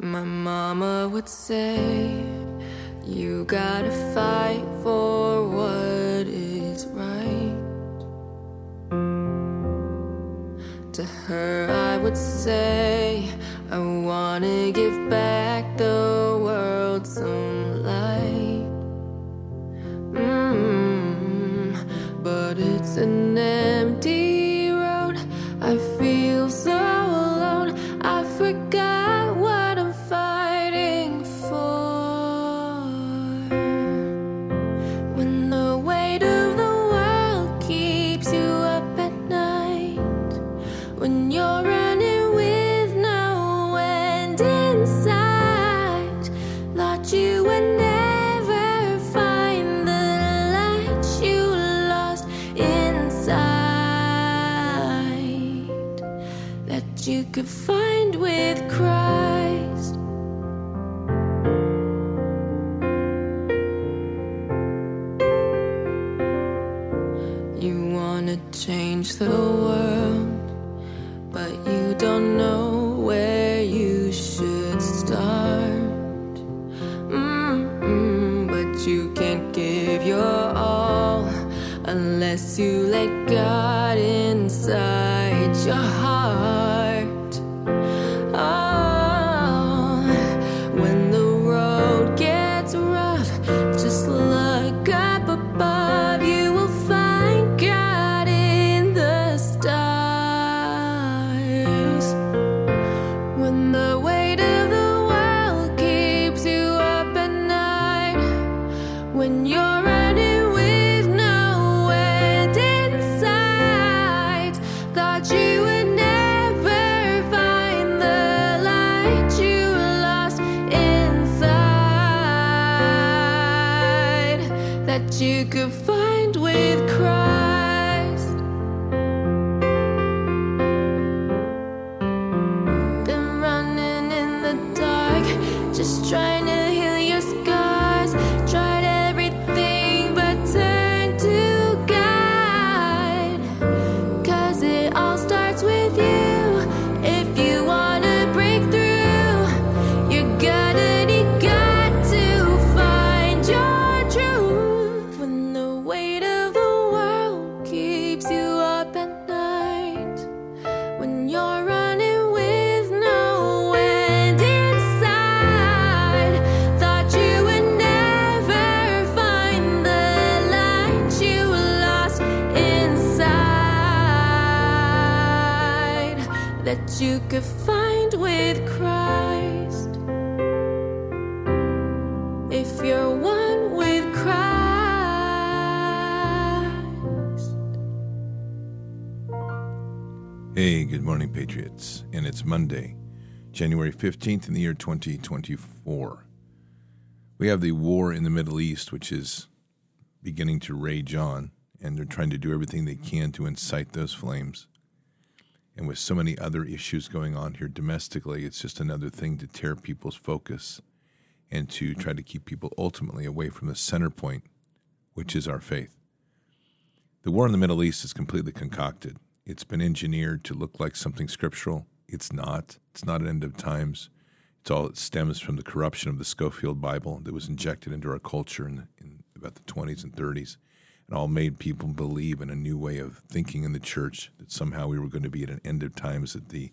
My mama would say, You gotta fight for what is right. To her, I would say, I wanna it's Monday, January 15th in the year 2024. We have the war in the Middle East, which is beginning to rage on, and they're trying to do everything they can to incite those flames. And with so many other issues going on here domestically, it's just another thing to tear people's focus and to try to keep people ultimately away from the center point, which is our faith. The war in the Middle East is completely concocted. It's been engineered to look like something scriptural. It's not. It's not an end of times. It's all it stems from the corruption of the Scofield Bible that was injected into our culture in, in about the 20s and 30s, and all made people believe in a new way of thinking in the church that somehow we were going to be at an end of times, that the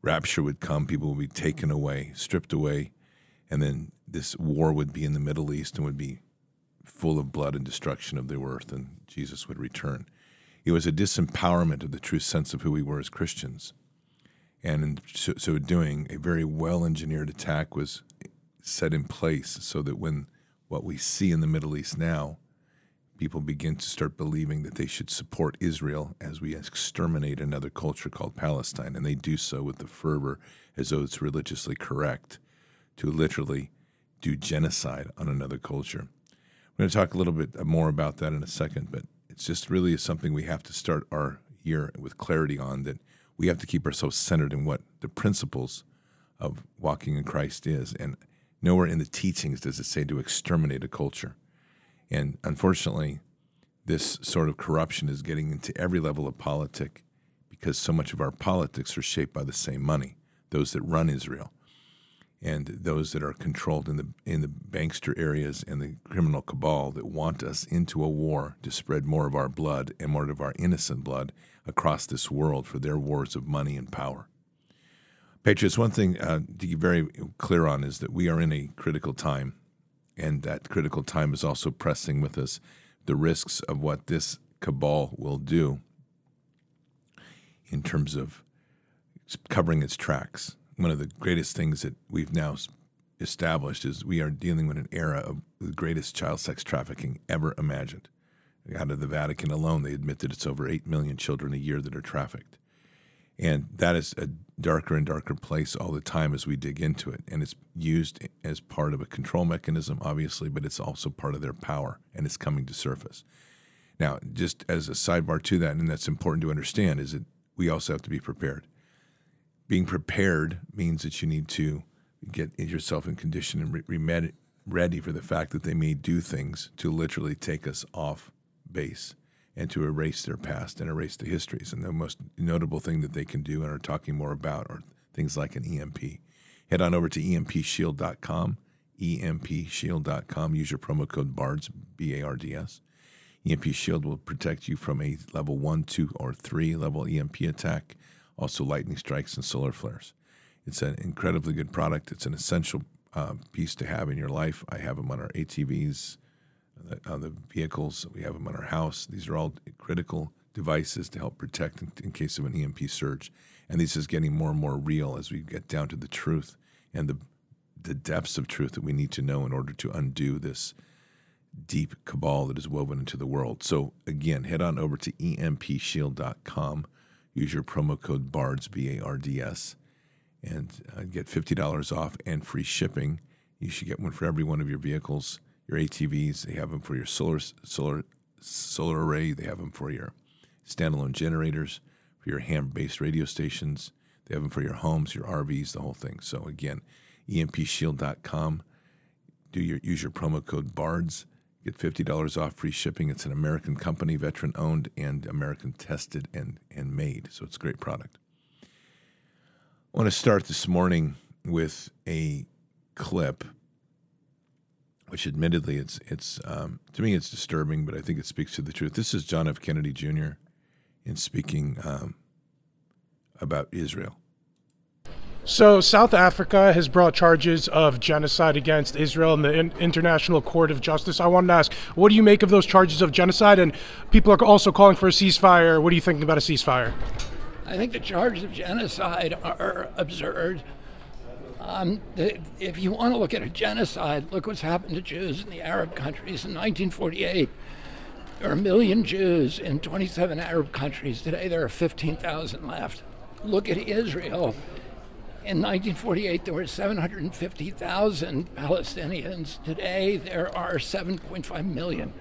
rapture would come, people would be taken away, stripped away, and then this war would be in the Middle East and would be full of blood and destruction of the earth, and Jesus would return. It was a disempowerment of the true sense of who we were as Christians. And in so, so doing, a very well engineered attack was set in place so that when what we see in the Middle East now, people begin to start believing that they should support Israel as we exterminate another culture called Palestine. And they do so with the fervor as though it's religiously correct to literally do genocide on another culture. We're going to talk a little bit more about that in a second, but it's just really something we have to start our year with clarity on that we have to keep ourselves centered in what the principles of walking in Christ is. And nowhere in the teachings does it say to exterminate a culture. And unfortunately, this sort of corruption is getting into every level of politic because so much of our politics are shaped by the same money, those that run Israel. And those that are controlled in the in the bankster areas and the criminal cabal that want us into a war to spread more of our blood and more of our innocent blood across this world for their wars of money and power. Patriots, one thing uh, to be very clear on is that we are in a critical time, and that critical time is also pressing with us the risks of what this cabal will do in terms of covering its tracks. One of the greatest things that we've now established is we are dealing with an era of the greatest child sex trafficking ever imagined. Out of the Vatican alone, they admit that it's over 8 million children a year that are trafficked. And that is a darker and darker place all the time as we dig into it. And it's used as part of a control mechanism, obviously, but it's also part of their power and it's coming to surface. Now, just as a sidebar to that, and that's important to understand, is that we also have to be prepared. Being prepared means that you need to get yourself in condition and re- ready for the fact that they may do things to literally take us off base and to erase their past and erase the histories. And the most notable thing that they can do and are talking more about are things like an EMP. Head on over to empshield.com, empshield.com. Use your promo code BARDS, B A R D S. EMP Shield will protect you from a level 1, 2, or 3 level EMP attack, also lightning strikes and solar flares. It's an incredibly good product. It's an essential uh, piece to have in your life. I have them on our ATVs, on the vehicles. We have them on our house. These are all critical devices to help protect in, in, case of an EMP surge. And this is getting more and more real as we get down to the truth and the the depths of truth that we need to know in order to undo this deep cabal that is woven into the world. So again, head on over to empshield.com. Use your promo code BARDS B A R D S and uh, get $50 off and free shipping. You should get one for every one of your vehicles your ATVs. They have them for your solar solar solar array. They have them for your standalone generators, for your ham-based radio stations. They have them for your homes, your RVs, the whole thing. So again, empshield.com. Do your use your promo code BARDS. Get fifty dollars off free shipping. It's an American company, veteran owned and American tested and and made. So it's a great product. I want to start this morning with a clip which admittedly it's it's um, to me it's disturbing, but I think it speaks to the truth. This is John F. Kennedy Jr. in speaking um, about Israel. So, South Africa has brought charges of genocide against Israel in the International Court of Justice. I wanted to ask, what do you make of those charges of genocide? And people are also calling for a ceasefire. What are you thinking about a ceasefire? I think the charges of genocide are absurd. Um, if you want to look at a genocide, look what's happened to Jews in the Arab countries in 1948. There are a million Jews in 27 Arab countries. Today there are 15,000 left. Look at Israel. In 1948, there were 750,000 Palestinians. Today, there are 7.5 million.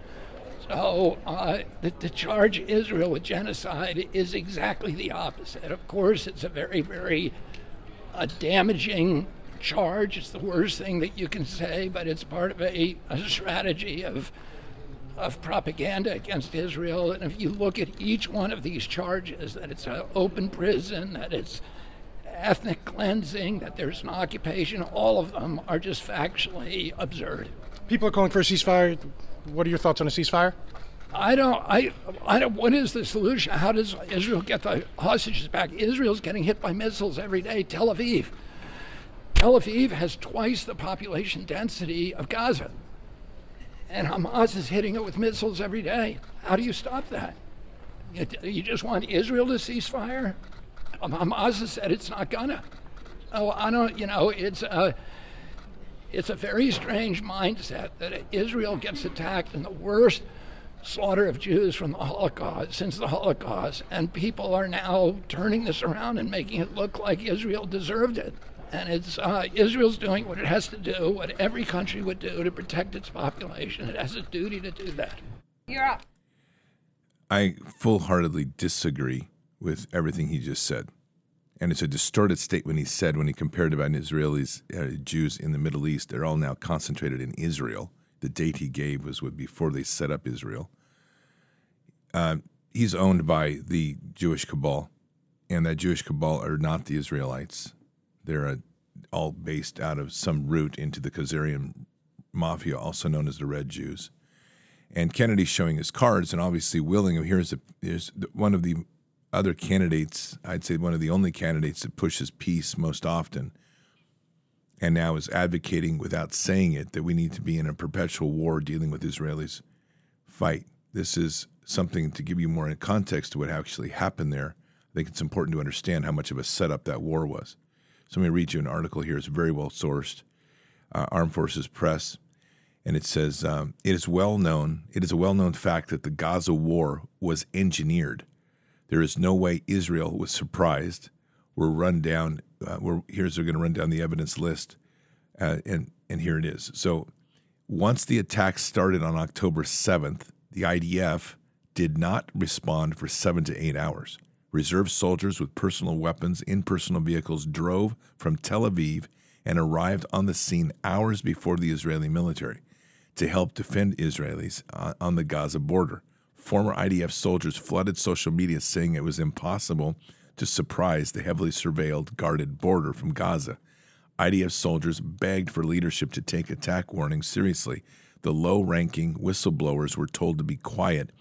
So, uh, the, to charge Israel with genocide is exactly the opposite. Of course, it's a very, very a damaging charge. It's the worst thing that you can say, but it's part of a, a strategy of of propaganda against Israel. And if you look at each one of these charges, that it's an open prison, that it's ethnic cleansing, that there's an occupation, all of them are just factually absurd. People are calling for a ceasefire. What are your thoughts on a ceasefire? I don't. I. I don't. What is the solution? How does Israel get the hostages back? Israel's getting hit by missiles every day. Tel Aviv. Tel Aviv has twice the population density of Gaza, and Hamas is hitting it with missiles every day. How do you stop that? You, you just want Israel to cease fire? Hamas has said it's not gonna. Oh, I don't. You know, it's. Uh, it's a very strange mindset that Israel gets attacked in the worst slaughter of Jews from the Holocaust, since the Holocaust, and people are now turning this around and making it look like Israel deserved it. And it's uh, Israel's doing what it has to do, what every country would do to protect its population. It has a duty to do that. You're up. I full heartedly disagree with everything he just said. And it's a distorted statement he said when he compared about Israelis, uh, Jews in the Middle East. They're all now concentrated in Israel the date he gave was before they set up Israel. Uh, he's owned by the Jewish cabal, and that Jewish cabal are not the Israelites. They're a all based out of some route into the Khazarian mafia, also known as the Red Jews. And Kennedy's showing his cards, and obviously willing. Here's, a, here's one of the other candidates, I'd say one of the only candidates that pushes peace most often, and now is advocating without saying it that we need to be in a perpetual war dealing with Israelis fight. This is something to give you more in context to what actually happened there. I think it's important to understand how much of a setup that war was. So let me read you an article here. It's very well sourced. Uh, Armed Forces Press, and it says um, it is well known. It is a well known fact that the Gaza war was engineered. There is no way Israel was surprised. We're run down. Uh, we're here's they're going to run down the evidence list, uh, and and here it is. So once the attack started on October 7th, the IDF did not respond for seven to eight hours. Reserve soldiers with personal weapons in personal vehicles drove from Tel Aviv and arrived on the scene hours before the Israeli military to help defend Israelis on the Gaza border. Former IDF soldiers flooded social media saying it was impossible to surprise the heavily surveilled, guarded border from Gaza. IDF soldiers begged for leadership to take attack warnings seriously. The low ranking whistleblowers were told to be quiet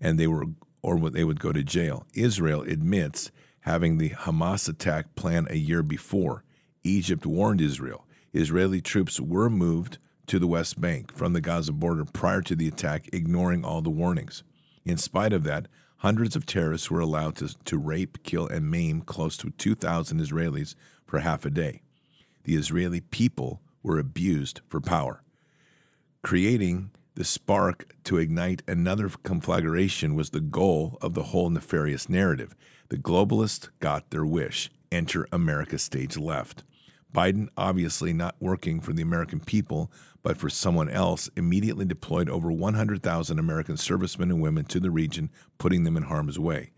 and they were or they would go to jail. Israel admits having the Hamas attack planned a year before. Egypt warned Israel. Israeli troops were moved to the West Bank from the Gaza border prior to the attack, ignoring all the warnings. In spite of that, hundreds of terrorists were allowed to, to rape, kill, and maim close to 2,000 Israelis for half a day. The Israeli people were abused for power, creating the spark to ignite another conflagration was the goal of the whole nefarious narrative. The globalists got their wish. Enter America stage left. Biden, obviously not working for the American people, but for someone else, immediately deployed over 100,000 American servicemen and women to the region, putting them in harm's way.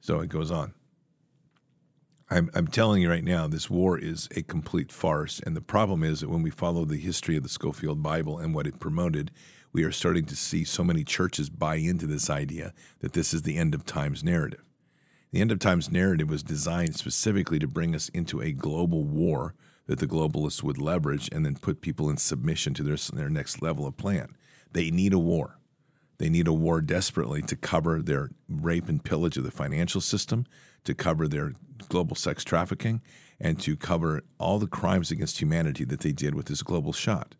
So it goes on. I'm, I'm telling you right now, this war is a complete farce. And the problem is that when we follow the history of the Scofield Bible and what it promoted, we are starting to see so many churches buy into this idea that this is the end of times narrative. The end of times narrative was designed specifically to bring us into a global war that the globalists would leverage and then put people in submission to their, their next level of plan. They need a war. They need a war desperately to cover their rape and pillage of the financial system, to cover their global sex trafficking, and to cover all the crimes against humanity that they did with this global shot.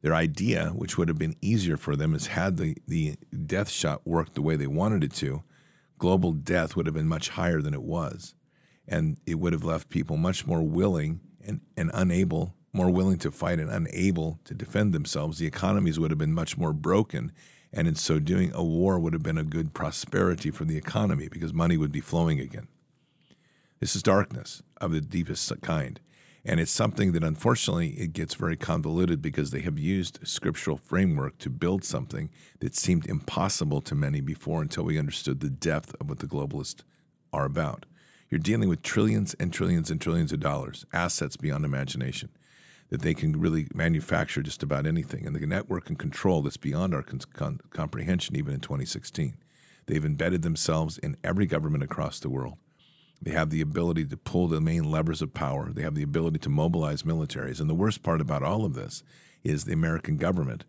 Their idea, which would have been easier for them, is had the, the death shot worked the way they wanted it to, global death would have been much higher than it was. And it would have left people much more willing and, and unable, more willing to fight and unable to defend themselves. The economies would have been much more broken and in so doing, a war would have been a good prosperity for the economy because money would be flowing again. This is darkness of the deepest kind. And it's something that unfortunately it gets very convoluted because they have used scriptural framework to build something that seemed impossible to many before until we understood the depth of what the globalists are about. You're dealing with trillions and trillions and trillions of dollars, assets beyond imagination that they can really manufacture just about anything. And the network and control that's beyond our con- comprehension, even in 2016. They've embedded themselves in every government across the world. They have the ability to pull the main levers of power. They have the ability to mobilize militaries. And the worst part about all of this is the American government,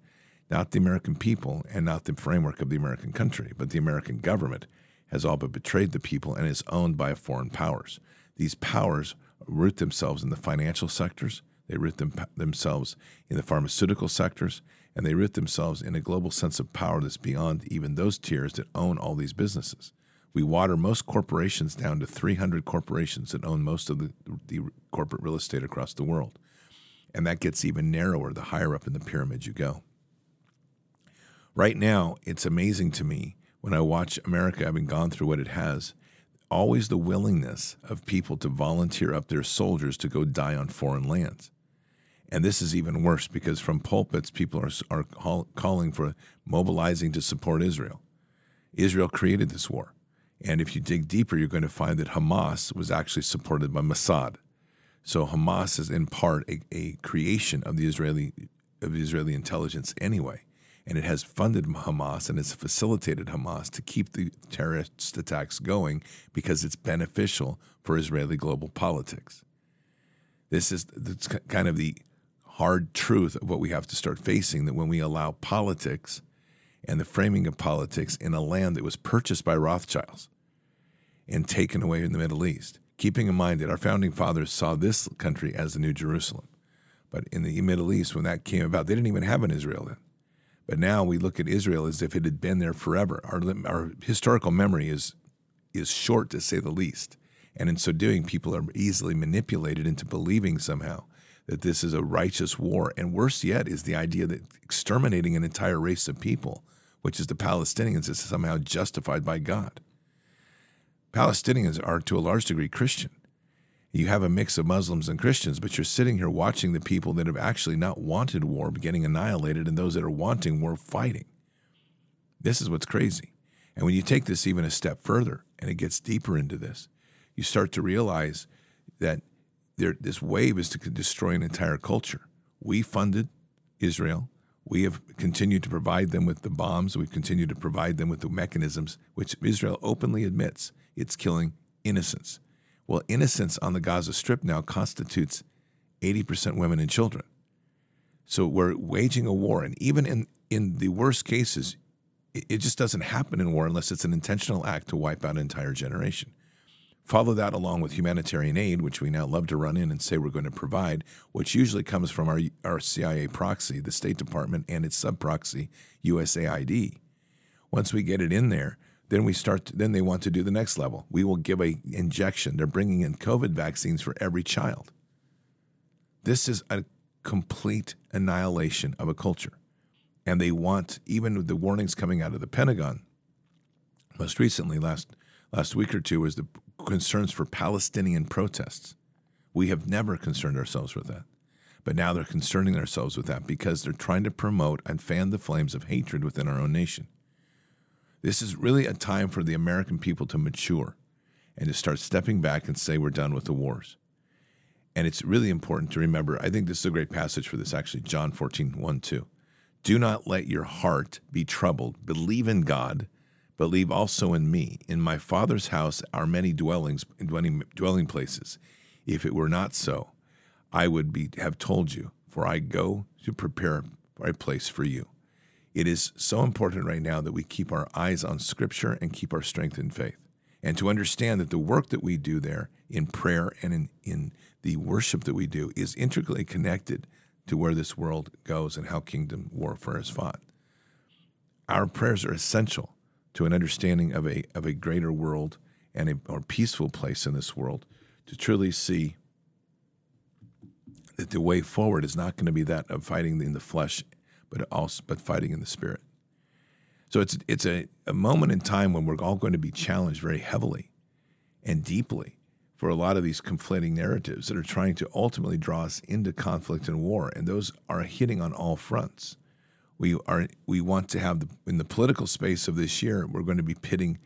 not the American people and not the framework of the American country, but the American government has all but betrayed the people and is owned by foreign powers. These powers root themselves in the financial sectors, they root them, themselves in the pharmaceutical sectors, and they root themselves in a global sense of power that's beyond even those tiers that own all these businesses. We water most corporations down to 300 corporations that own most of the, the corporate real estate across the world. And that gets even narrower the higher up in the pyramid you go. Right now, it's amazing to me when I watch America having gone through what it has always the willingness of people to volunteer up their soldiers to go die on foreign lands. And this is even worse because from pulpits, people are, are call, calling for mobilizing to support Israel. Israel created this war. And if you dig deeper, you're going to find that Hamas was actually supported by Mossad. So Hamas is in part a, a creation of the Israeli of the Israeli intelligence anyway. And it has funded Hamas and has facilitated Hamas to keep the terrorist attacks going because it's beneficial for Israeli global politics. This is that's kind of the hard truth of what we have to start facing that when we allow politics and the framing of politics in a land that was purchased by Rothschilds and taken away in the Middle East, keeping in mind that our founding fathers saw this country as the New Jerusalem. But in the Middle East, when that came about, they didn't even have an Israel then. But now we look at Israel as if it had been there forever. Our, our historical memory is, is short, to say the least. And in so doing, people are easily manipulated into believing somehow that this is a righteous war. And worse yet is the idea that exterminating an entire race of people, which is the Palestinians, is somehow justified by God. Palestinians are to a large degree Christian. You have a mix of Muslims and Christians, but you're sitting here watching the people that have actually not wanted war getting annihilated and those that are wanting war fighting. This is what's crazy. And when you take this even a step further and it gets deeper into this, you start to realize that there, this wave is to destroy an entire culture. We funded Israel. We have continued to provide them with the bombs. We've continued to provide them with the mechanisms, which Israel openly admits it's killing innocents. Well, innocence on the Gaza Strip now constitutes 80% women and children. So we're waging a war. And even in, in the worst cases, it, it just doesn't happen in war unless it's an intentional act to wipe out an entire generation. Follow that along with humanitarian aid, which we now love to run in and say we're going to provide, which usually comes from our, our CIA proxy, the State Department, and its sub proxy, USAID. Once we get it in there, then we start. To, then they want to do the next level. We will give a injection. They're bringing in COVID vaccines for every child. This is a complete annihilation of a culture, and they want even with the warnings coming out of the Pentagon. Most recently, last last week or two, was the concerns for Palestinian protests. We have never concerned ourselves with that. But now they're concerning themselves with that because they're trying to promote and fan the flames of hatred within our own nation. This is really a time for the American people to mature and to start stepping back and say we're done with the wars. And it's really important to remember, I think this is a great passage for this actually, John 14, 1, 2. Do not let your heart be troubled. Believe in God Believe also in me. In my Father's house are many dwellings, dwelling, dwelling places. If it were not so, I would be, have told you, for I go to prepare a place for you. It is so important right now that we keep our eyes on Scripture and keep our strength in faith. And to understand that the work that we do there in prayer and in, in the worship that we do is intricately connected to where this world goes and how kingdom warfare is fought. Our prayers are essential to an understanding of a of a greater world and a more peaceful place in this world to truly see that the way forward is not going to be that of fighting in the flesh but also but fighting in the spirit. So it's it's a, a moment in time when we're all going to be challenged very heavily and deeply for a lot of these conflating narratives that are trying to ultimately draw us into conflict and war. And those are hitting on all fronts. We are we want to have the, in the political space of this year we're going to be pitting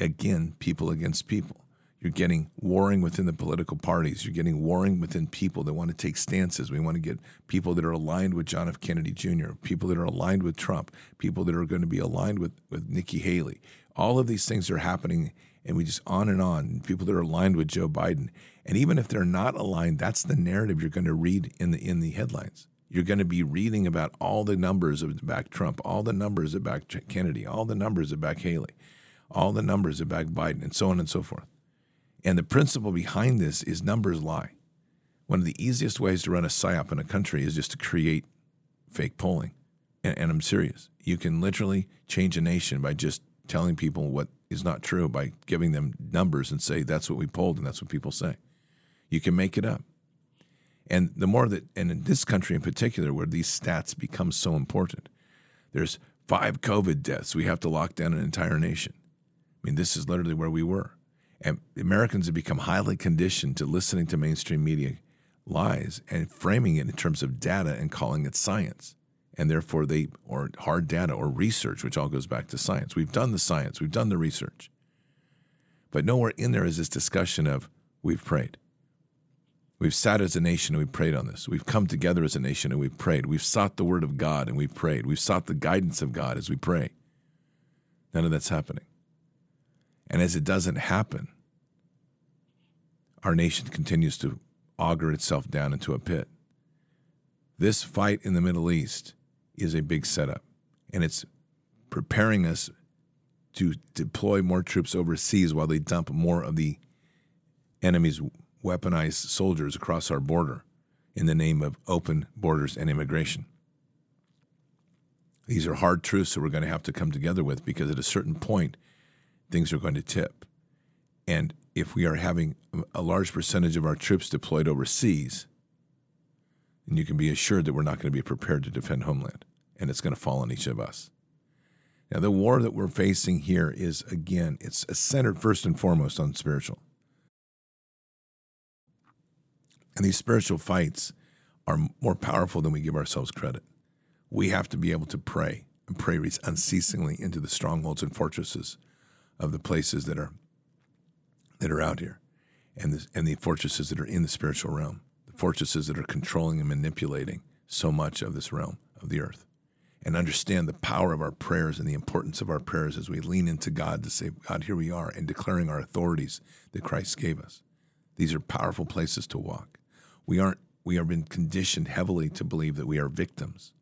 again people against people you're getting warring within the political parties. You're getting warring within people that want to take stances. We want to get people that are aligned with john f. Kennedy jr people that are aligned with trump people that are going to be aligned with, with nikki haley. All of these things are happening and we just on and on. People that are aligned with joe biden. And even if they're not aligned that's the narrative you're going to read in the in the headlines. You're going to be reading about all the numbers of back Trump, all the numbers of back Kennedy, all the numbers of back Haley, all the numbers of back Biden, and so on and so forth. And the principle behind this is numbers lie. One of the easiest ways to run a psyop in a country is just to create fake polling. And, and I'm serious. You can literally change a nation by just telling people what is not true, by giving them numbers and say, that's what we polled and that's what people say. You can make it up. And the more that, and in this country in particular, where these stats become so important, there's five COVID deaths. We have to lock down an entire nation. I mean, this is literally where we were. And Americans have become highly conditioned to listening to mainstream media lies and framing it in terms of data and calling it science. And therefore, they, or hard data or research, which all goes back to science. We've done the science, we've done the research. But nowhere in there is this discussion of we've prayed. We've sat as a nation and we've prayed on this. We've come together as a nation and we've prayed. We've sought the word of God and we've prayed. We've sought the guidance of God as we pray. None of that's happening. And as it doesn't happen, our nation continues to auger itself down into a pit. This fight in the Middle East is a big setup, and it's preparing us to deploy more troops overseas while they dump more of the enemy's weaponized soldiers across our border in the name of open borders and immigration. These are hard truths that we're going to have to come together with because at a certain point, things are going to tip. And if we are having a large percentage of our troops deployed overseas, then you can be assured that we're not going to be prepared to defend homeland, and it's going to fall on each of us. Now, the war that we're facing here is, again, it's centered first and foremost on spiritual. And these spiritual fights are more powerful than we give ourselves credit. We have to be able to pray and pray unceasingly into the strongholds and fortresses of the places that are that are out here, and the, and the fortresses that are in the spiritual realm, the fortresses that are controlling and manipulating so much of this realm of the earth and understand the power of our prayers and the importance of our prayers as we lean into God to say, God, here we are, and declaring our authorities that Christ gave us. These are powerful places to walk. We aren't we have been conditioned heavily to believe that we are victims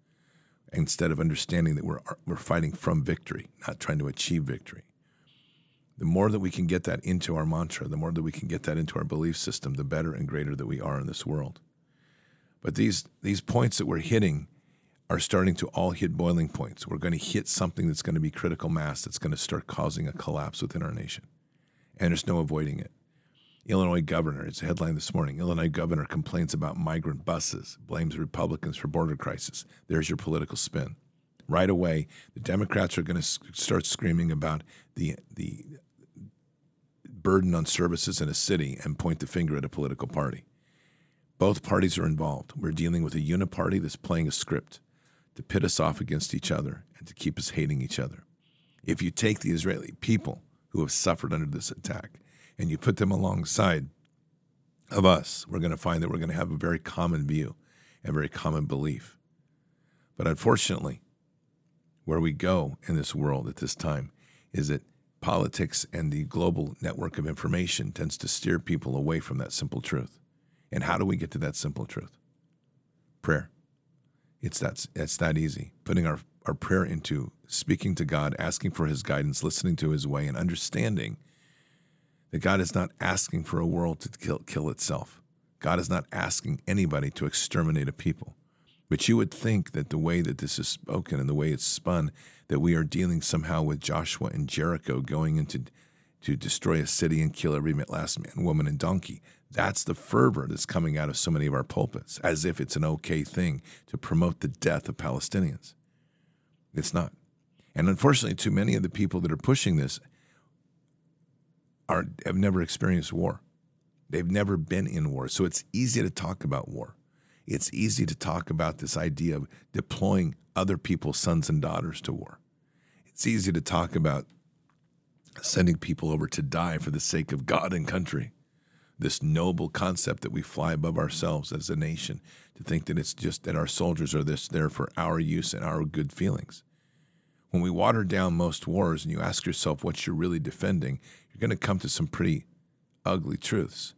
instead of understanding that we're we're fighting from victory, not trying to achieve victory. The more that we can get that into our mantra, the more that we can get that into our belief system, the better and greater that we are in this world. But these these points that we're hitting are starting to all hit boiling points. We're going to hit something that's going to be critical mass that's going to start causing a collapse within our nation. And there's no avoiding it. Illinois governor, it's a headline this morning. Illinois governor complains about migrant buses, blames Republicans for border crisis. There's your political spin. Right away, the Democrats are going to start screaming about the the burden on services in a city and point the finger at a political party. Both parties are involved. We're dealing with a uniparty that's playing a script to pit us off against each other and to keep us hating each other. If you take the Israeli people who have suffered under this attack and you put them alongside of us, we're going to find that we're going to have a very common view and very common belief. But unfortunately, where we go in this world at this time is that politics and the global network of information tends to steer people away from that simple truth. And how do we get to that simple truth? Prayer. It's that, it's that easy. Putting our, our prayer into speaking to God, asking for his guidance, listening to his way, and understanding that God is not asking for a world to kill, kill itself. God is not asking anybody to exterminate a people. But you would think that the way that this is spoken and the way it's spun, that we are dealing somehow with Joshua and Jericho going into to destroy a city and kill every last man, woman, and donkey. That's the fervor that's coming out of so many of our pulpits, as if it's an okay thing to promote the death of Palestinians. It's not. And unfortunately, too many of the people that are pushing this are, have never experienced war. They've never been in war. So it's easy to talk about war. It's easy to talk about this idea of deploying other people's sons and daughters to war. It's easy to talk about sending people over to die for the sake of God and country this noble concept that we fly above ourselves as a nation to think that it's just that our soldiers are this there for our use and our good feelings. When we water down most wars and you ask yourself what you're really defending, you're going to come to some pretty ugly truths.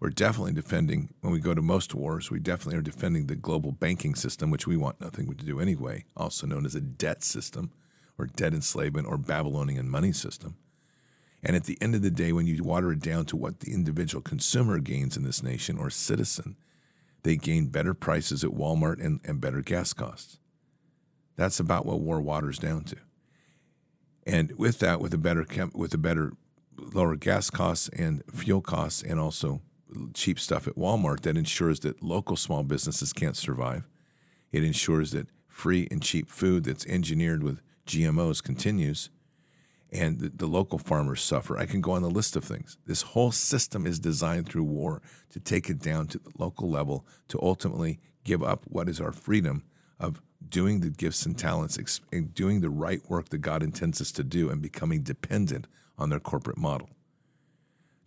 We're definitely defending, when we go to most wars, we definitely are defending the global banking system, which we want nothing to do anyway, also known as a debt system or debt enslavement or Babylonian money system. And at the end of the day, when you water it down to what the individual consumer gains in this nation or citizen, they gain better prices at Walmart and, and better gas costs. That's about what war waters down to. And with that, with a better with a better lower gas costs and fuel costs, and also cheap stuff at Walmart, that ensures that local small businesses can't survive. It ensures that free and cheap food that's engineered with GMOs continues and the, the, local farmers suffer. I can go on the list of things. This whole system is designed through war to take it down to the local level to ultimately give up what is our freedom of doing the gifts and talents and doing the right work that God intends us to do and becoming dependent on their corporate model.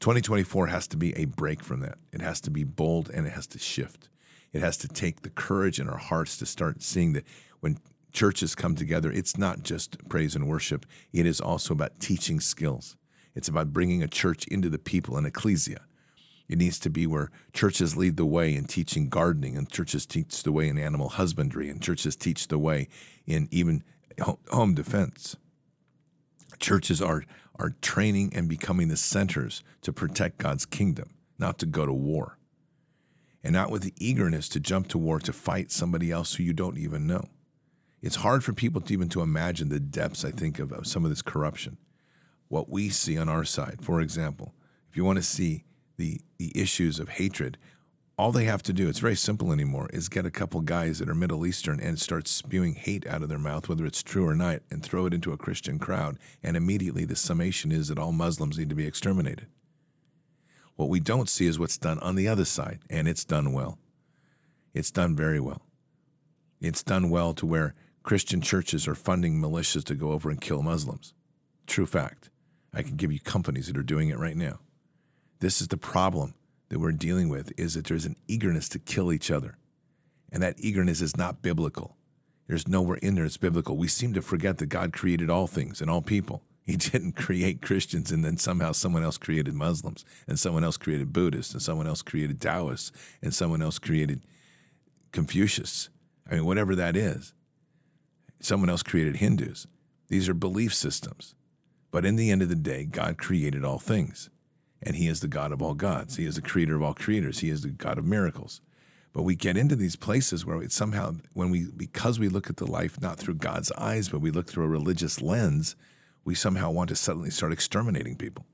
2024 has to be a break from that. It has to be bold and it has to shift. It has to take the courage in our hearts to start seeing that when churches come together, it's not just praise and worship, it is also about teaching skills. It's about bringing a church into the people, an ecclesia. It needs to be where churches lead the way in teaching gardening, and churches teach the way in animal husbandry, and churches teach the way in even home defense. Churches are, are training and becoming the centers to protect God's kingdom, not to go to war. And not with the eagerness to jump to war to fight somebody else who you don't even know. It's hard for people to even to imagine the depths, I think, of, of some of this corruption. What we see on our side, for example, if you want to see the, the issues of hatred, all they have to do, it's very simple anymore, is get a couple guys that are Middle Eastern and start spewing hate out of their mouth, whether it's true or not, and throw it into a Christian crowd. And immediately the summation is that all Muslims need to be exterminated. What we don't see is what's done on the other side, and it's done well. It's done very well. It's done well to where Christian churches are funding militias to go over and kill Muslims. True fact. I can give you companies that are doing it right now. This is the problem that we're dealing with is that there's an eagerness to kill each other. And that eagerness is not biblical. There's nowhere in there it's biblical. We seem to forget that God created all things and all people. He didn't create Christians and then somehow someone else created Muslims and someone else created Buddhists and someone else created Taoists and someone else created Confucius. I mean, whatever that is. Someone else created Hindus. These are belief systems. But in the end of the day, God created all things. And He is the God of all gods. He is the creator of all creators. He is the God of miracles. But we get into these places where it somehow, when we, because we look at the life not through God's eyes, but we look through a religious lens, we somehow want to suddenly start exterminating people,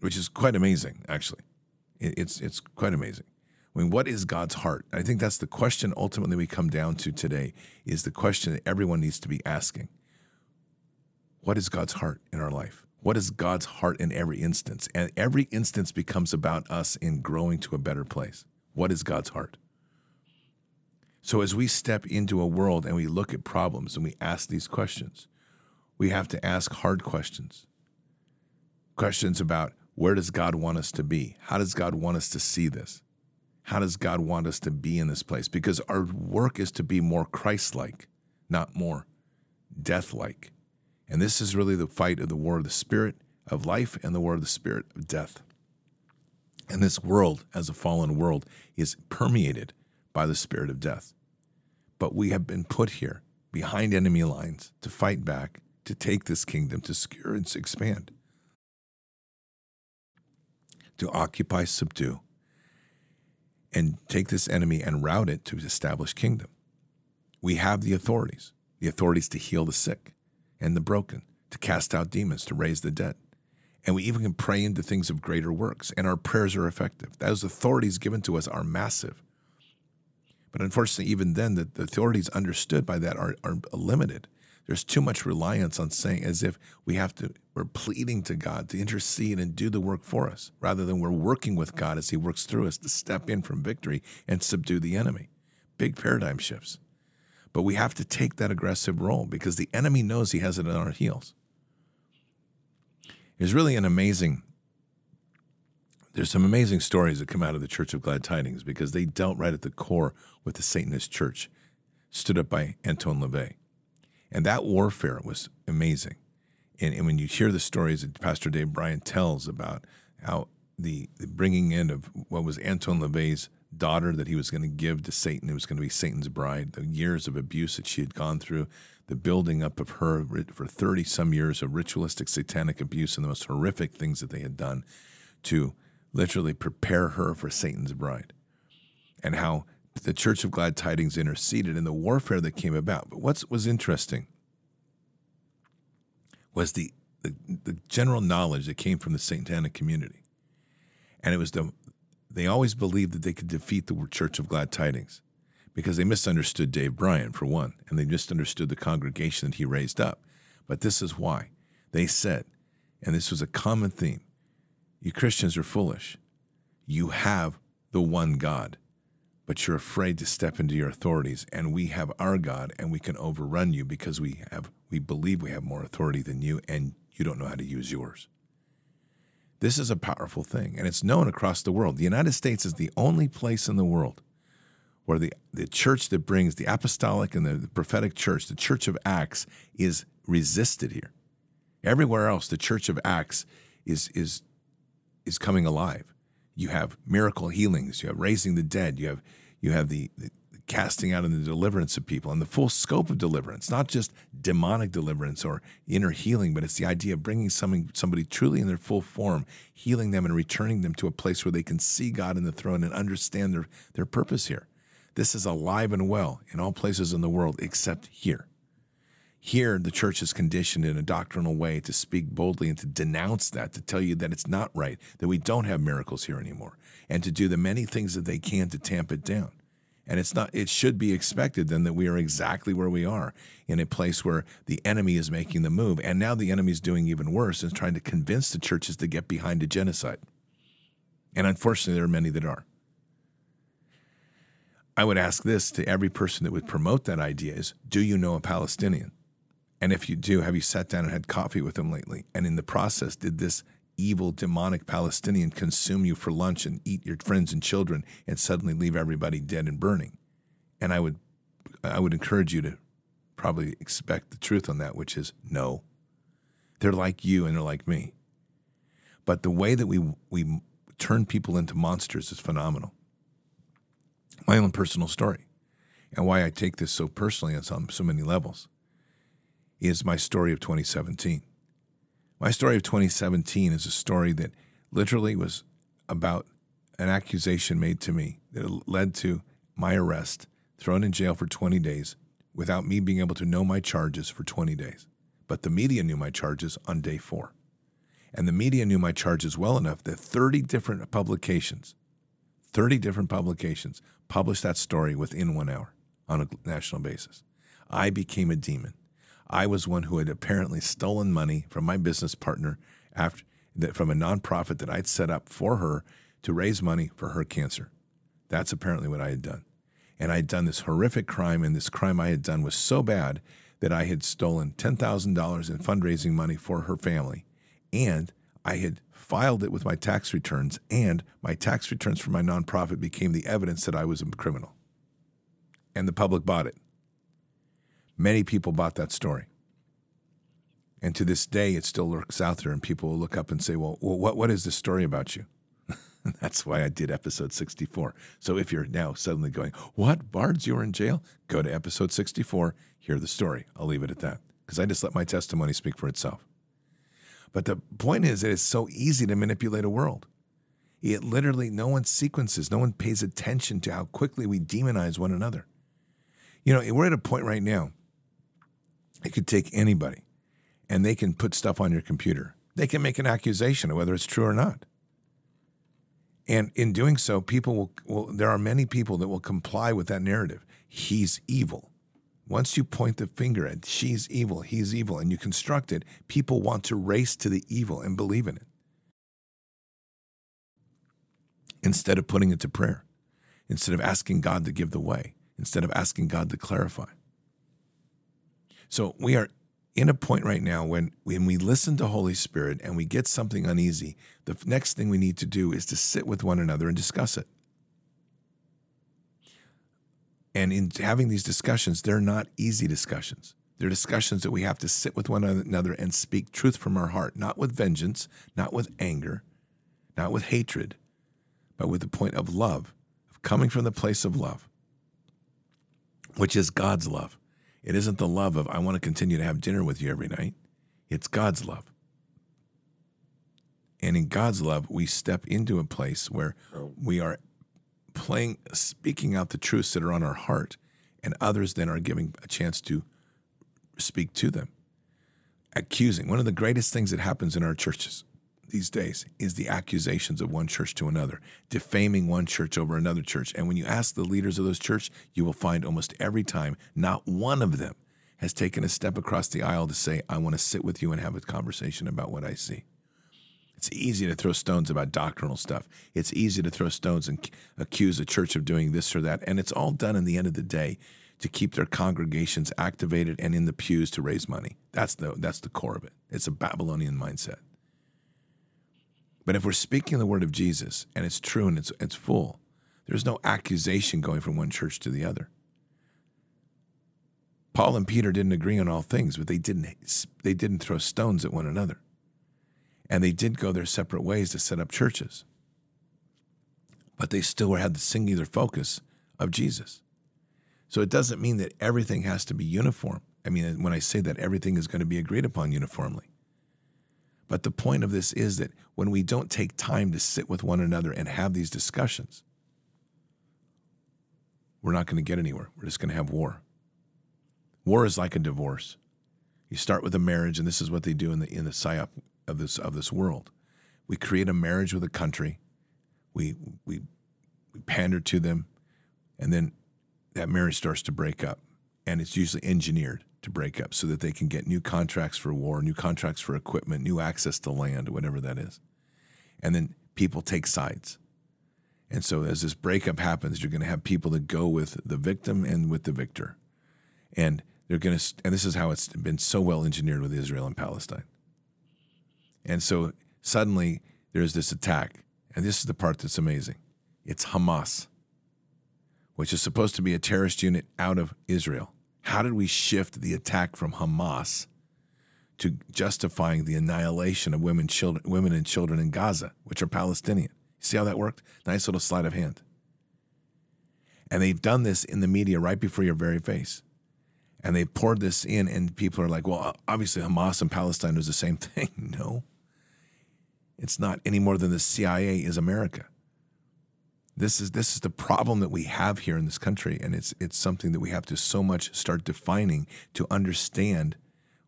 which is quite amazing, actually. It's, it's quite amazing. I mean, what is God's heart? I think that's the question ultimately we come down to today is the question that everyone needs to be asking. What is God's heart in our life? What is God's heart in every instance? And every instance becomes about us in growing to a better place. What is God's heart? So, as we step into a world and we look at problems and we ask these questions, we have to ask hard questions. Questions about where does God want us to be? How does God want us to see this? How does God want us to be in this place? Because our work is to be more Christ like, not more death like. And this is really the fight of the war of the spirit of life and the war of the spirit of death. And this world, as a fallen world, is permeated by the spirit of death. But we have been put here behind enemy lines to fight back, to take this kingdom, to secure and expand, to occupy, subdue, and take this enemy and route it to establish kingdom. We have the authorities, the authorities to heal the sick, and the broken, to cast out demons, to raise the dead. And we even can pray into things of greater works, and our prayers are effective. Those authorities given to us are massive. But unfortunately, even then, the, the authorities understood by that are, are limited. There's too much reliance on saying as if we have to, we're pleading to God to intercede and do the work for us, rather than we're working with God as He works through us to step in from victory and subdue the enemy. Big paradigm shifts. But we have to take that aggressive role because the enemy knows he has it on our heels. There's really an amazing, there's some amazing stories that come out of the Church of Glad Tidings because they dealt right at the core with the Satanist church, stood up by Anton LaVey. And that warfare was amazing. And, and when you hear the stories that Pastor Dave Bryan tells about how the, the bringing in of what was Anton LaVey's daughter that he was going to give to Satan. It was going to be Satan's bride. The years of abuse that she had gone through, the building up of her for 30 some years of ritualistic satanic abuse and the most horrific things that they had done to literally prepare her for Satan's bride. And how the Church of Glad Tidings interceded in the warfare that came about. But what was interesting was the, the, the general knowledge that came from the satanic community. And it was the, they always believed that they could defeat the Church of Glad Tidings because they misunderstood Dave Bryan, for one, and they misunderstood the congregation that he raised up. But this is why. They said, and this was a common theme you Christians are foolish. You have the one God, but you're afraid to step into your authorities, and we have our God, and we can overrun you because we have we believe we have more authority than you, and you don't know how to use yours. This is a powerful thing, and it's known across the world. The United States is the only place in the world where the, the church that brings the apostolic and the, the prophetic church, the church of Acts, is resisted here. Everywhere else, the church of Acts is, is, is coming alive. You have miracle healings. You have raising the dead. You have you have the, the casting out and the deliverance of people and the full scope of deliverance, not just demonic deliverance or inner healing, but it's the idea of bringing somebody, somebody truly in their full form, healing them and returning them to a place where they can see God in the throne and understand their, their purpose here. This is alive and well in all places in the world except here. Here, the church is conditioned in a doctrinal way to speak boldly and to denounce that, to tell you that it's not right, that we don't have miracles here anymore, and to do the many things that they can to tamp it down. And it's not it should be expected then that we are exactly where we are in a place where the enemy is making the move. And now the enemy is doing even worse and trying to convince the churches to get behind a genocide. And unfortunately, there are many that are. I would ask this to every person that would promote that idea is do you know a Palestinian? And if you do, have you sat down and had coffee with them lately? And in the process, did this evil, demonic Palestinian consume you for lunch and eat your friends and children and suddenly leave everybody dead and burning. And I would, I would encourage you to probably expect the truth on that, which is no. They're like you and they're like me. But the way that we, we turn people into monsters is phenomenal. My own personal story and why I take this so personally on so, so many levels is my story of 2017. My story of 2017 is a story that literally was about an accusation made to me that led to my arrest, thrown in jail for 20 days without me being able to know my charges for 20 days. But the media knew my charges on day four. And the media knew my charges well enough that 30 different publications, 30 different publications published that story within one hour on a national basis. I became a demon. I was one who had apparently stolen money from my business partner after that from a nonprofit that I'd set up for her to raise money for her cancer. That's apparently what I had done. And I had done this horrific crime, and this crime I had done was so bad that I had stolen $10,000 in fundraising money for her family. And I had filed it with my tax returns, and my tax returns for my nonprofit became the evidence that I was a criminal. And the public bought it. Many people bought that story. And to this day, it still lurks out there, and people will look up and say, Well, what, what is this story about you? That's why I did episode 64. So if you're now suddenly going, What? Bards, you were in jail? Go to episode 64, hear the story. I'll leave it at that because I just let my testimony speak for itself. But the point is it's so easy to manipulate a world. It literally, no one sequences, no one pays attention to how quickly we demonize one another. You know, we're at a point right now it could take anybody and they can put stuff on your computer. They can make an accusation of whether it's true or not. And in doing so, people will, will, there are many people that will comply with that narrative. He's evil. Once you point the finger at she's evil, he's evil, and you construct it, people want to race to the evil and believe in it. Instead of putting it to prayer, instead of asking God to give the way, instead of asking God to clarify. So we are in a point right now when when we listen to Holy Spirit and we get something uneasy, the next thing we need to do is to sit with one another and discuss it. And in having these discussions, they're not easy discussions. They're discussions that we have to sit with one another and speak truth from our heart, not with vengeance, not with anger, not with hatred, but with the point of love, of coming from the place of love, which is God's love. It isn't the love of, I want to continue to have dinner with you every night. It's God's love. And in God's love, we step into a place where we are playing, speaking out the truths that are on our heart, and others then are giving a chance to speak to them. Accusing. One of the greatest things that happens in our churches these days is the accusations of one church to another, defaming one church over another church. And when you ask the leaders of those churches, you will find almost every time not one of them has taken a step across the aisle to say, I want to sit with you and have a conversation about what I see. It's easy to throw stones about doctrinal stuff. It's easy to throw stones and accuse a church of doing this or that. And it's all done in the end of the day to keep their congregations activated and in the pews to raise money. That's the, that's the core of it. It's a Babylonian mindset. But if we're speaking the word of Jesus and it's true and it's, it's full, there's no accusation going from one church to the other. Paul and Peter didn't agree on all things, but they didn't, they didn't throw stones at one another. And they did go their separate ways to set up churches. but they still had the singular focus of Jesus. So it doesn't mean that everything has to be uniform. I mean, when I say that, everything is going to be agreed upon uniformly. But the point of this is that when we don't take time to sit with one another and have these discussions, we're not going to get anywhere. We're just going to have war. War is like a divorce. You start with a marriage, and this is what they do in the in the psyop of this of this world. We create a marriage with a country. We we we pander to them, and then that marriage starts to break up, and it's usually engineered to break up so that they can get new contracts for war, new contracts for equipment, new access to land, whatever that is, and then people take sides. And so as this breakup happens, you're going to have people that go with the victim and with the victor. And they're going to and this is how it's been so well engineered with Israel and Palestine. And so suddenly there's this attack. And this is the part that's amazing. It's Hamas, which is supposed to be a terrorist unit out of Israel. How did we shift the attack from Hamas to justifying the annihilation of women, children, women and children in Gaza, which are Palestinian? See how that worked? Nice little sleight of hand. And they've done this in the media right before your very face. And they've poured this in, and people are like, well, obviously Hamas and Palestine is the same thing. No. It's not any more than the CIA is America. This is this is the problem that we have here in this country, and it's it's something that we have to so much start defining to understand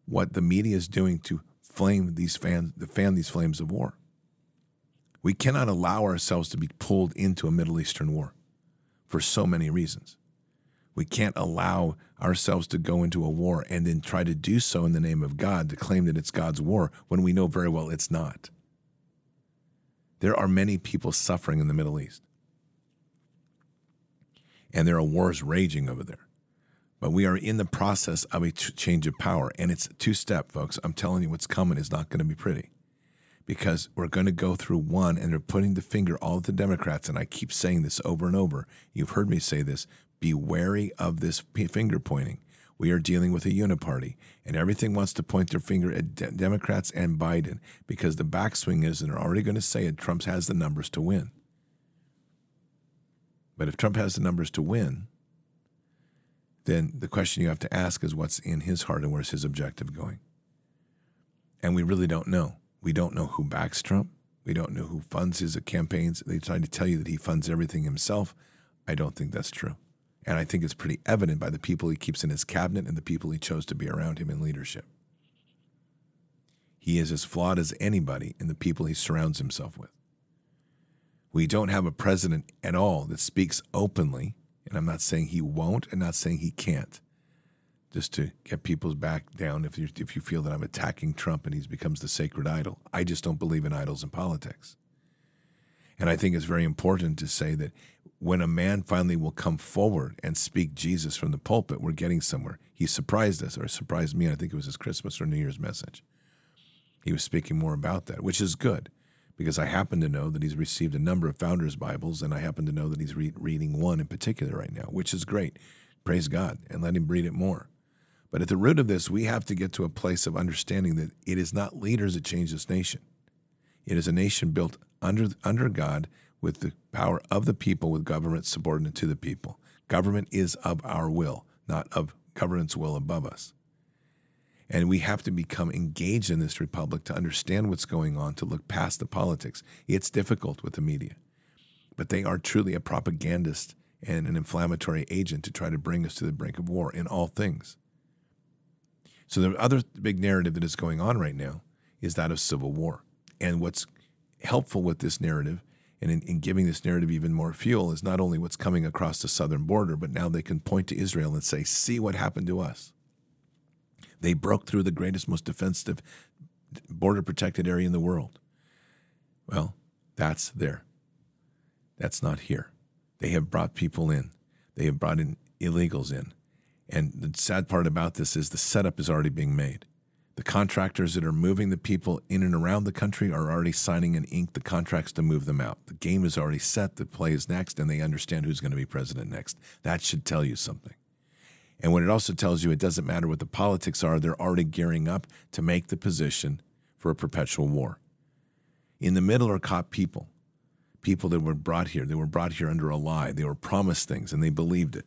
what the media is doing to flame these fans, to fan these flames of war. We cannot allow ourselves to be pulled into a Middle Eastern war for so many reasons. We can't allow ourselves to go into a war and then try to do so in the name of God to claim that it's God's war when we know very well it's not. There are many people suffering in the Middle East. And there are wars raging over there. But we are in the process of a change of power. And it's two step, folks. I'm telling you, what's coming is not going to be pretty because we're going to go through one and they're putting the finger all at the Democrats. And I keep saying this over and over. You've heard me say this. Be wary of this finger pointing. We are dealing with a uniparty, and everything wants to point their finger at de- Democrats and Biden because the backswing is, and they're already going to say it, Trump has the numbers to win. But if Trump has the numbers to win, then the question you have to ask is what's in his heart and where's his objective going? And we really don't know. We don't know who backs Trump. We don't know who funds his campaigns. They try to tell you that he funds everything himself. I don't think that's true. And I think it's pretty evident by the people he keeps in his cabinet and the people he chose to be around him in leadership. He is as flawed as anybody in the people he surrounds himself with. We don't have a president at all that speaks openly, and I'm not saying he won't and not saying he can't, just to get people's back down if you, if you feel that I'm attacking Trump and he becomes the sacred idol. I just don't believe in idols in politics. And I think it's very important to say that when a man finally will come forward and speak Jesus from the pulpit, we're getting somewhere. He surprised us, or surprised me. I think it was his Christmas or New Year's message. He was speaking more about that, which is good because I happen to know that he's received a number of Founders Bibles, and I happen to know that he's re- reading one in particular right now, which is great. Praise God, and let him read it more. But at the root of this, we have to get to a place of understanding that it is not leaders that change this nation. It is a nation built under, under God with the power of the people, with government subordinate to the people. Government is of our will, not of government's will above us. And we have to become engaged in this republic to understand what's going on, to look past the politics. It's difficult with the media, but they are truly a propagandist and an inflammatory agent to try to bring us to the brink of war in all things. So, the other big narrative that is going on right now is that of civil war. And what's helpful with this narrative and in, in, giving this narrative even more fuel is not only what's coming across the southern border, but now they can point to Israel and say, see what happened to us. They broke through the greatest, most defensive border protected area in the world. Well, that's there. That's not here. They have brought people in, they have brought in illegals in. And the sad part about this is the setup is already being made. The contractors that are moving the people in and around the country are already signing and ink the contracts to move them out. The game is already set, the play is next, and they understand who's going to be president next. That should tell you something. And what it also tells you, it doesn't matter what the politics are, they're already gearing up to make the position for a perpetual war. In the middle are caught people, people that were brought here. They were brought here under a lie. They were promised things and they believed it.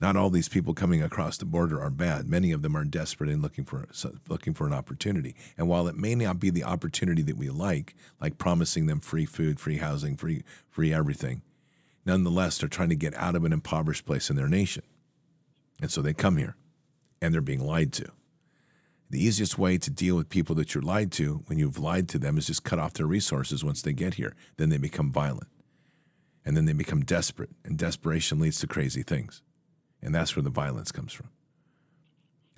Not all these people coming across the border are bad. Many of them are desperate and looking for looking for an opportunity. And while it may not be the opportunity that we like, like promising them free food, free housing, free free everything, nonetheless they're trying to get out of an impoverished place in their nation. And so they come here and they're being lied to. The easiest way to deal with people that you're lied to when you've lied to them is just cut off their resources once they get here. Then they become violent. And then they become desperate, and desperation leads to crazy things. And that's where the violence comes from.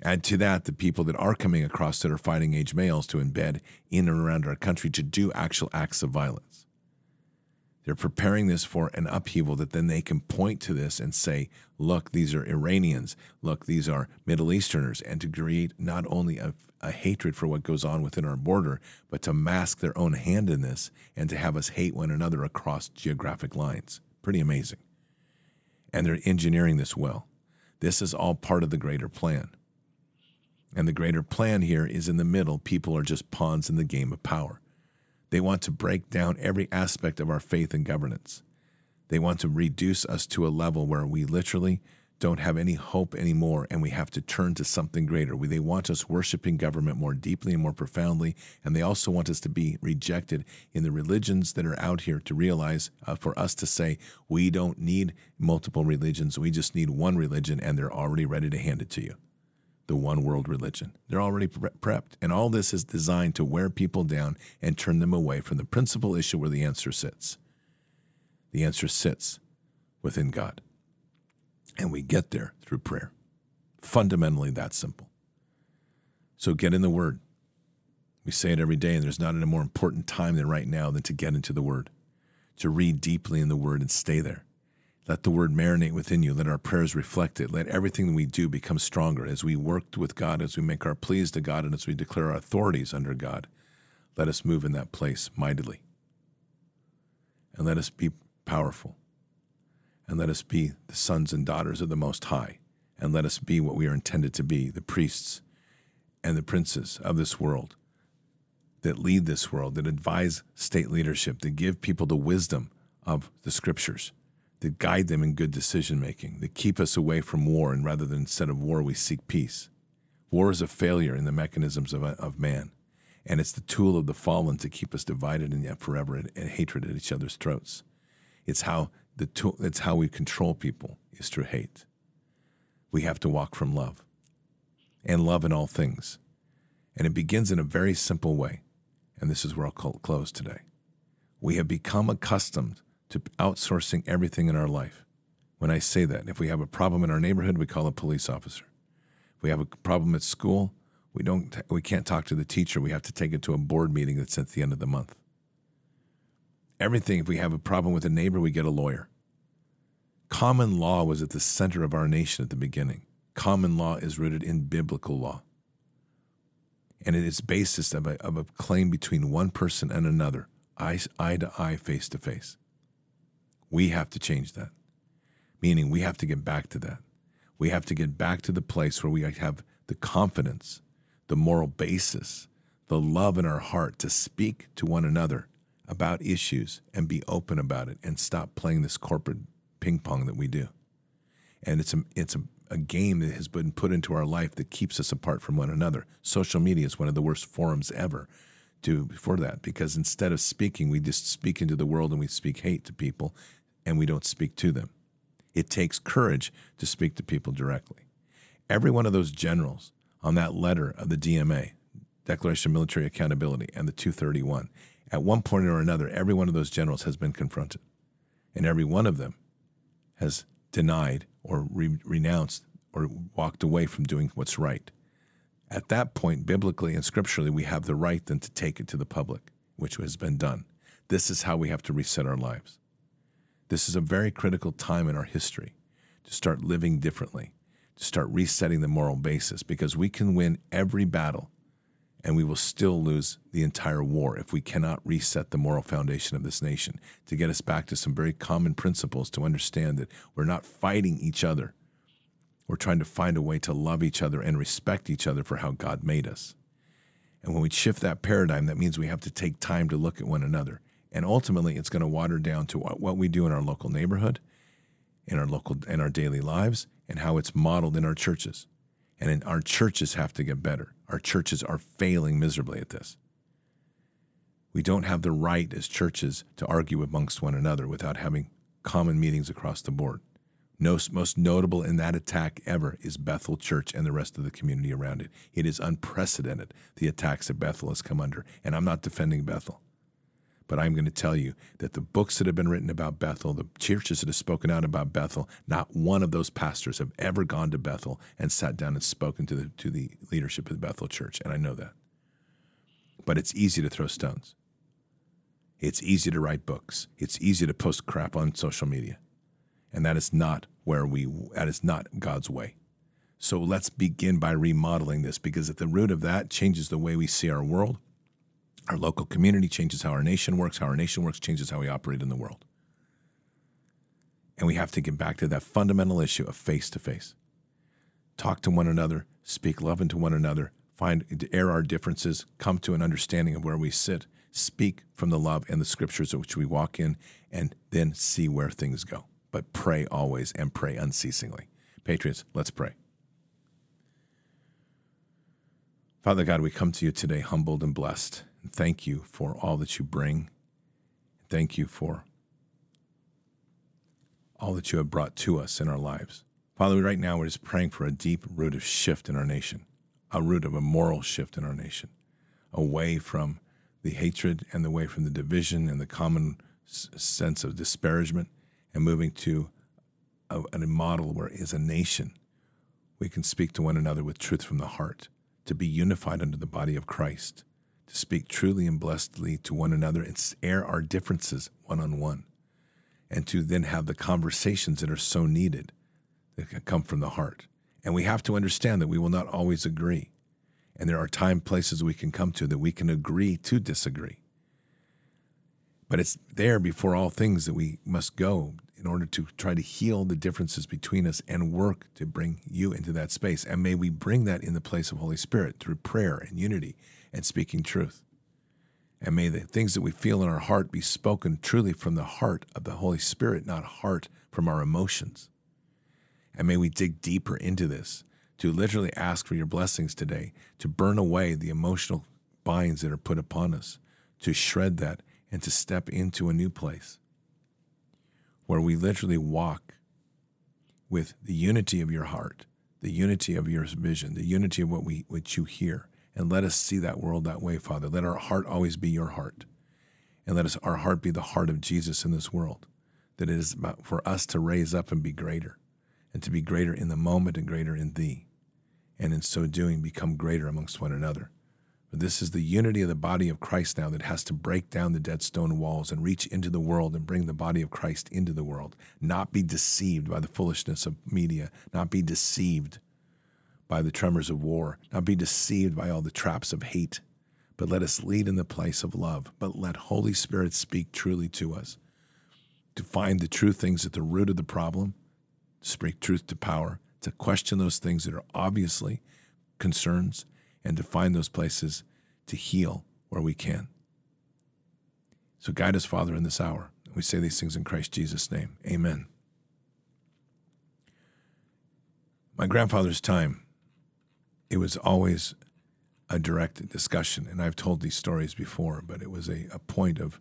Add to that the people that are coming across that are fighting age males to embed in and around our country to do actual acts of violence. They're preparing this for an upheaval that then they can point to this and say, look, these are Iranians. Look, these are Middle Easterners. And to create not only a, a, hatred for what goes on within our border, but to mask their own hand in this and to have us hate one another across geographic lines. Pretty amazing. And they're engineering this well. This is all part of the greater plan. And the greater plan here is in the middle. People are just pawns in the game of power. They want to break down every aspect of our faith and governance. They want to reduce us to a level where we literally don't have any hope anymore and we have to turn to something greater. They want us worshiping government more deeply and more profoundly, and they also want us to be rejected in the religions that are out here to realize uh, for us to say, we don't need multiple religions, we just need one religion, and they're already ready to hand it to you. The one world religion. They're already pre- prepped. And all this is designed to wear people down and turn them away from the principal issue where the answer sits. The answer sits within God. And we get there through prayer. Fundamentally, that simple. So get in the Word. We say it every day, and there's not a more important time than right now than to get into the Word, to read deeply in the Word and stay there. Let the Word marinate within you. Let our prayers reflect it. Let everything that we do become stronger as we work with God, as we make our pleas to God, and as we declare our authorities under God. Let us move in that place mightily. And let us be powerful and let us be the sons and daughters of the Most High, and let us be what we are intended to be the priests and the princes of this world that lead this world, that advise state leadership, that give people the wisdom of the scriptures, that guide them in good decision making, that keep us away from war, and rather than instead of war, we seek peace. War is a failure in the mechanisms of, of man, and it's the tool of the fallen to keep us divided and yet forever in hatred at each other's throats. It's how the tool, that's how we control people is through hate. We have to walk from love and love in all things. And it begins in a very simple way. And this is where I'll close today. We have become accustomed to outsourcing everything in our life. When I say that, if we have a problem in our neighborhood, we call a police officer. If we have a problem at school, we don't we can't talk to the teacher. We have to take it to a board meeting that's at the end of the month. Everything, if we have a problem with a neighbor, we get a lawyer. Common law was at the center of our nation at the beginning. Common law is rooted in biblical law. And it is basis of a, of a claim between one person and another, eye, eye to eye, face to face. We have to change that, meaning we have to get back to that. We have to get back to the place where we have the confidence, the moral basis, the love in our heart to speak to one another about issues and be open about it and stop playing this corporate ping pong that we do. And it's a, it's a, a game that has been put into our life that keeps us apart from one another. Social media is one of the worst forums ever to for that because instead of speaking, we just speak into the world and we speak hate to people and we don't speak to them. It takes courage to speak to people directly. Every one of those generals on that letter of the DMA, Declaration of Military Accountability, and the 231 at one point or another, every one of those generals has been confronted, and every one of them has denied or re- renounced or walked away from doing what's right. At that point, biblically and scripturally, we have the right then to take it to the public, which has been done. This is how we have to reset our lives. This is a very critical time in our history to start living differently, to start resetting the moral basis, because we can win every battle and we will still lose the entire war if we cannot reset the moral foundation of this nation to get us back to some very common principles to understand that we're not fighting each other. We're trying to find a way to love each other and respect each other for how God made us. And when we shift that paradigm, that means we have to take time to look at one another And ultimately, it's going to water down to what, we do in our local neighborhood, in our local, in our daily lives, and how it's modeled in our churches. And our churches have to get better. Our churches are failing miserably at this. We don't have the right as churches to argue amongst one another without having common meetings across the board. Most notable in that attack ever is Bethel Church and the rest of the community around it. It is unprecedented, the attacks that Bethel has come under. And I'm not defending Bethel. But I'm going to tell you that the books that have been written about Bethel, the churches that have spoken out about Bethel, not one of those pastors have ever gone to Bethel and sat down and spoken to the, to the leadership of the Bethel Church. And I know that. But it's easy to throw stones. It's easy to write books. It's easy to post crap on social media. And that is not where we, that is not God's way. So let's begin by remodeling this because at the root of that changes the way we see our world. Our local community changes how our nation works. How our nation works changes how we operate in the world. And we have to get back to that fundamental issue of face to face. Talk to one another, speak love into one another, find air our differences, come to an understanding of where we sit, speak from the love and the scriptures which we walk in, and then see where things go but pray always and pray unceasingly. Patriots, let's pray. Father God, we come to you today humbled and blessed. Thank you for all that you bring. Thank you for all that you have brought to us in our lives. Father, right now we're just praying for a deep root of shift in our nation, a root of a moral shift in our nation, away from the hatred and away from the division and the common sense of disparagement and moving to a, a model where, as a nation, we can speak to one another with truth from the heart, to be unified under the body of Christ, to speak truly and blessedly to one another and air our differences one on one, and to then have the conversations that are so needed that come from the heart. And we have to understand that we will not always agree. And there are time places we can come to that we can agree to disagree. But it's there before all things that we must go in order to try to heal the differences between us and work to bring you into that space. And may we bring that in the place of Holy Spirit through prayer and unity and speaking truth. And may the things that we feel in our heart be spoken truly from the heart of the Holy Spirit, not heart from our emotions. And may we dig deeper into this to literally ask for your blessings today, to burn away the emotional binds that are put upon us, to shred that, and to step into a new place where we literally walk with the unity of your heart, the unity of your vision, the unity of what we what you hear. And let us see that world that way, Father. Let our heart always be your heart. And let us our heart be the heart of Jesus in this world. That it is about for us to raise up and be greater, and to be greater in the moment and greater in thee. And in so doing become greater amongst one another. But this is the unity of the body of Christ now that has to break down the dead stone walls and reach into the world and bring the body of Christ into the world. Not be deceived by the foolishness of media, not be deceived by the tremors of war, not be deceived by all the traps of hate, but let us lead in the place of love. But let Holy Spirit speak truly to us to find the true things at the root of the problem, to speak truth to power, to question those things that are obviously concerns and to find those places to heal where we can. So guide us, Father, in this hour. We say these things in Christ Jesus' name. Amen. My grandfather's time, it was always a direct discussion. And I've told these stories before, but it was a, a point of,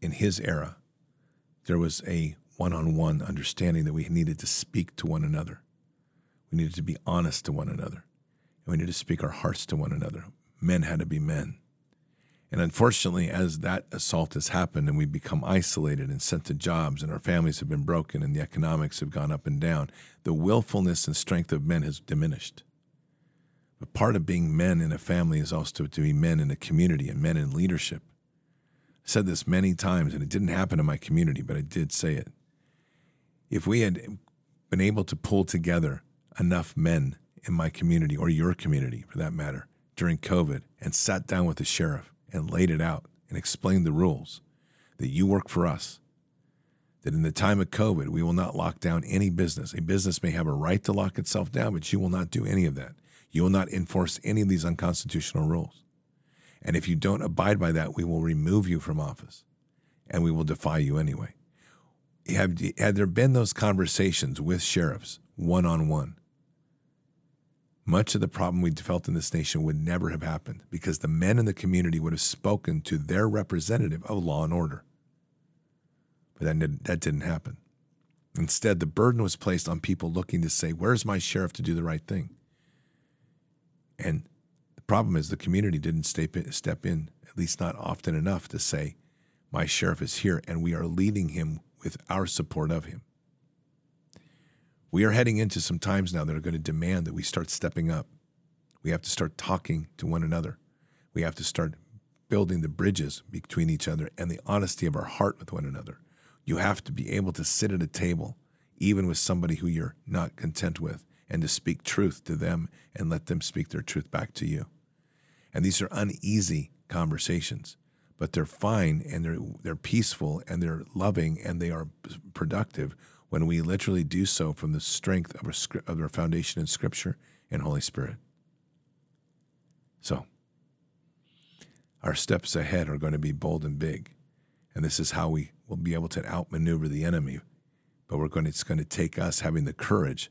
in his era, there was a one on one understanding that we needed to speak to one another. We needed to be honest to one another and we needed to speak our hearts to one another. Men had to be men. And unfortunately, as that assault has happened and we become isolated and sent to jobs and our families have been broken and the economics have gone up and down, the willfulness and strength of men has diminished. But part of being men in a family is also to be men in a community and men in leadership. I said this many times, and it didn't happen in my community, but I did say it. If we had been able to pull together enough men in my community or your community for that matter during COVID and sat down with the sheriff and laid it out and explained the rules that you work for us. That in the time of COVID, we will not lock down any business. A business may have a right to lock itself down, but you will not do any of that. You will not enforce any of these unconstitutional rules. And if you don't abide by that, we will remove you from office. and we will defy you anyway. Have, had there been those conversations with sheriffs one on one, much of the problem we felt in this nation would never have happened because the men in the community would have spoken to their representative of law and order. But that, that didn't happen. Instead, the burden was placed on people looking to say, Where's my sheriff to do the right thing? And the problem is the community didn't step in, step in, at least not often enough, to say, My sheriff is here, and we are leading him with our support of him. We are heading into some times now that are going to demand that we start stepping up. We have to start talking to one another. We have to start building the bridges between each other and the honesty of our heart with one another. You have to be able to sit at a table, even with somebody who you're not content with, and to speak truth to them and let them speak their truth back to you. And these are uneasy conversations, but they're fine and they're, they're peaceful and they're loving and they are productive when we literally do so from the strength of our, of our foundation in Scripture and Holy Spirit. So, our steps ahead are going to be bold and big. And this is how we will be able to outmaneuver the enemy. But we're going to, it's going to take us having the courage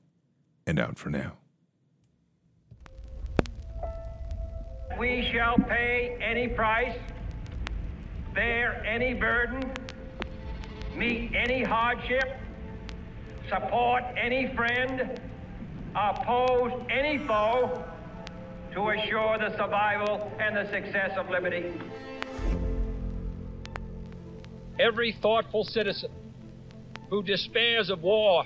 and out for now. We shall pay any price, bear any burden, meet any hardship, support any friend, oppose any foe to assure the survival and the success of liberty. Every thoughtful citizen who despairs of war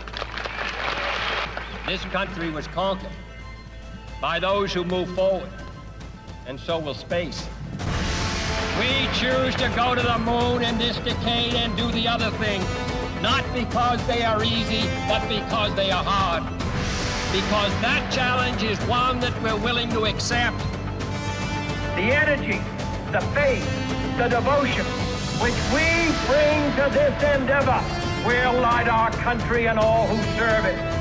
This country was conquered by those who move forward, and so will space. We choose to go to the moon in this decade and do the other thing, not because they are easy, but because they are hard. Because that challenge is one that we're willing to accept. The energy the faith, the devotion which we bring to this endeavor will light our country and all who serve it.